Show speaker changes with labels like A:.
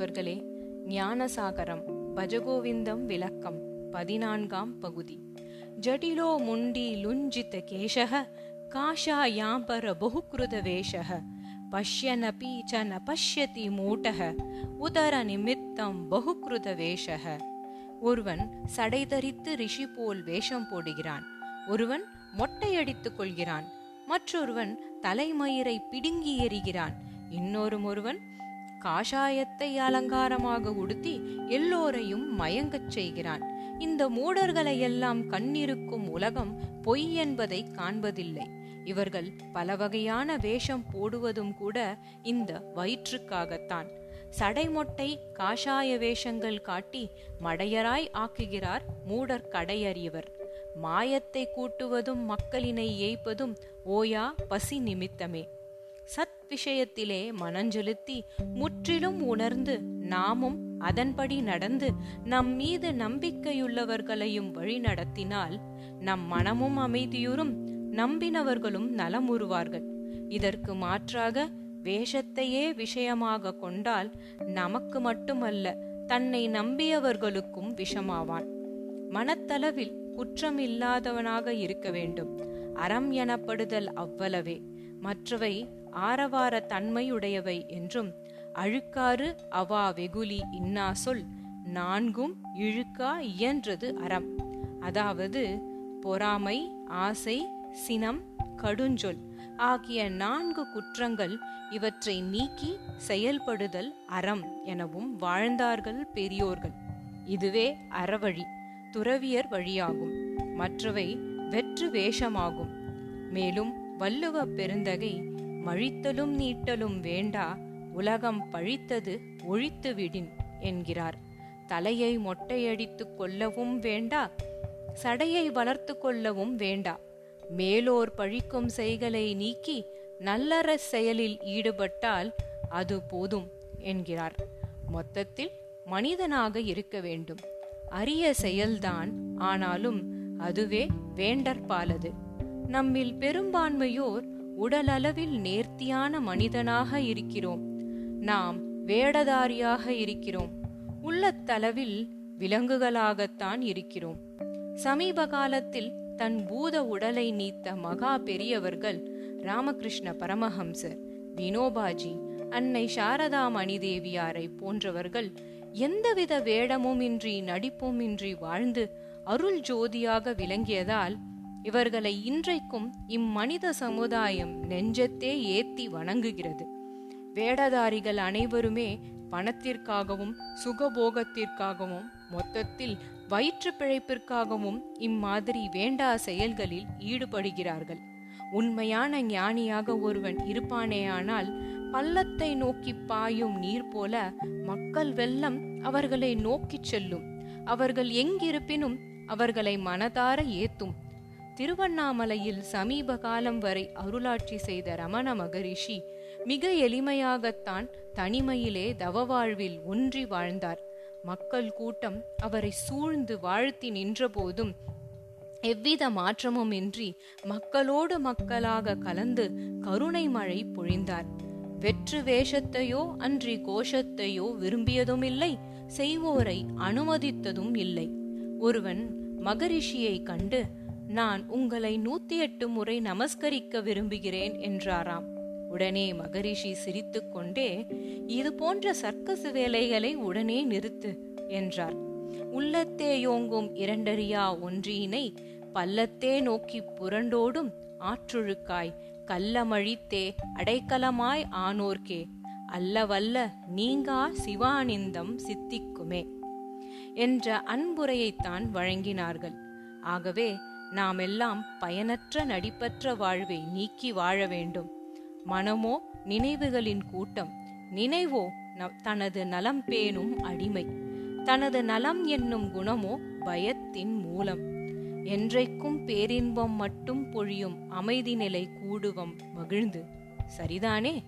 A: நண்பர்களே ஞானசாகரம் பஜகோவிந்தம் விளக்கம் பதினான்காம் பகுதி. ஜடிலோ முண்டி லுஞ்சித கேஷக காஷாயாம்பர பகுக்ருத வேஷக பஷ்யனபி ச ந பஷ்யதி மூட்டக உதர நிமித்தம் பகுக்ருத வேஷக. ஒருவன் சடை தரித்து ரிஷி போல் வேஷம் போடுகிறான். ஒருவன் மொட்டையடித்துக் கொள்கிறான். மற்றொருவன் தலைமயிரை பிடுங்கி எறிகிறான். இன்னொரு ஒருவன் காஷாயத்தை அலங்காரமாக உடுத்தி எல்லோரையும் மயங்கச் செய்கிறான். இந்த மூடர்களை எல்லாம் கண்ணிருக்கும் உலகம் பொய் என்பதை காண்பதில்லை. இவர்கள் பல வகையான வேஷம் போடுவதும் கூட இந்த வயிற்றுக்காகத்தான். சடைமொட்டை காஷாய வேஷங்கள் காட்டி மடையராய் ஆக்குகிறார் மூடர் கடையறியவர். மாயத்தை கூட்டுவதும் மக்களினை ஏய்ப்பதும் ஓயா பசி நிமித்தமே. சத் விஷயத்திலே மனஞ்செலுத்தி முற்றிலும் உணர்ந்து நாமும் அதன்படி நடந்து நம் மீது நம்பிக்கையுள்ளவர்களையும் வழி நடத்தினால் நம் மனமும் அமைதியுறும் நம்பினவர்களும் நலமுறுவார்கள் இதற்கு மாற்றாக வேஷத்தையே விஷயமாக கொண்டால் நமக்கு மட்டுமல்ல தன்னை நம்பியவர்களுக்கும் விஷமாவான். மனத்தளவில் குற்றம் இல்லாதவனாக இருக்க வேண்டும். அறம் எனப்படுதல் அவ்வளவே. மற்றவை ஆரவார தன்மையுடையவை என்றும் அழுக்காறு அவா வெகுலி இன்னா சொல் நான்கும் இழுக்கா இயன்றது அறம். அதாவது பொறாமை ஆசை சினம் கடுஞ்சொல் ஆகிய நான்கு குற்றங்கள் இவற்றை நீக்கி செயல்படுதல் அறம் எனவும் வாழ்ந்தார்கள் பெரியோர்கள். இதுவே அறவழி துறவியர் வழியாகும். மற்றவை வெற்று வேஷமாகும். மேலும் வள்ளுவ பெருந்தகை மழித்தலும் நீட்டலும் வேண்டா உலகம் பழித்தது ஒழித்து விடின் என்கிறார். தலையை மொட்டையடித்துக் கொள்ளவும் வேண்டா சடையை வளர்த்து கொள்ளவும் வேண்டா. மேலோர் பழிக்கும் செய்களை நீக்கி நல்லற செயலில் ஈடுபட்டால் அது போதும் என்கிறார். மொத்தத்தில் மனிதனாக இருக்க வேண்டும். அரிய செயல்தான் ஆனாலும் அதுவே வேண்டற்பாலது. நம்மில் பெரும்பான்மையோர் உடலளவில் நேர்த்தியான மனிதனாக இருக்கிறோம். நாம் வேடதாரியாக இருக்கிறோம். உள்ளத்தளவில் விலங்குகளாகத்தான் இருக்கிறோம். சமீப காலத்தில் தன் பூத உடலை நீத்த மகா பெரியவர்கள் ராமகிருஷ்ண பரமஹம்சர் வினோபாஜி அன்னை சாரதா மணிதேவியாரை போன்றவர்கள் எந்தவித வேடமும் இன்றி நடிப்பும் இன்றி வாழ்ந்து அருள் ஜோதியாக விளங்கியதால் இவர்களை இன்றைக்கும் இம்மனித சமுதாயம் நெஞ்சத்தே ஏத்தி வணங்குகிறது. வேடதாரிகள் அனைவருமே பணத்திற்காகவும் சுகபோகத்திற்காகவும் மொத்தத்தில் வயிற்று பிழைப்பிற்காகவும் இம்மாதிரி வேண்டா செயல்களில் ஈடுபடுகிறார்கள். உண்மையான ஞானியாக ஒருவன் இருப்பானேயானால் பள்ளத்தை நோக்கி பாயும் நீர் போல மக்கள் வெள்ளம் அவர்களை நோக்கிச் செல்லும். அவர்கள் எங்கிருப்பினும் அவர்களை மனதார ஏத்தும். திருவண்ணாமலையில் சமீப காலம் வரை அருளாட்சி செய்த ரமண மகரிஷி மிக எளிமையாகத்தான் தனிமையிலே தவ வாழ்வில் ஒன்றி வாழ்ந்தார். மக்கள் கூட்டம் அவரை சூழ்ந்து வாழ்த்தி நின்றபோதும் எவ்வித மாற்றமும் இன்றி மக்களோடு மக்களாக கலந்து கருணை மழை பொழிந்தார். வெற்று வேஷத்தையோ அன்றி கோஷத்தையோ விரும்பியதும் இல்லை செய்வோரை அனுமதித்ததும் இல்லை. ஒருவன் மகரிஷியை கண்டு நான் உங்களை நூத்தி எட்டு முறை நமஸ்கரிக்க விரும்புகிறேன் என்றாராம். உடனே மகரிஷி சிரித்துக்கொண்டே இது போன்ற சர்க்கஸ் வேலைகளை உடனே நிறுத்து என்றார். உள்ளத்தே யோங்கும் இரண்டறியா ஒன்றியினை பல்லத்தே நோக்கி புரண்டோடும் ஆற்றொழுக்காய் கல்லமழித்தே அடைக்கலமாய் ஆனோர்க்கே அல்லவல்ல நீங்கா சிவானிந்தம் சித்திக்குமே என்ற அன்புரையைத்தான் வழங்கினார்கள். ஆகவே நாமெல்லாம் பயனற்ற நடிப்பற்ற வாழ்வை நீக்கி வாழ வேண்டும். மனமோ நினைவுகளின் கூட்டம். நினைவோ தனது நலம் பேணும் அடிமை. தனது நலம் என்னும் குணமோ பயத்தின் மூலம். என்றைக்கும் பேரின்பம் மட்டும் பொழியும் அமைதி நிலை கூடுவம் மகிழ்ந்து. சரிதானே?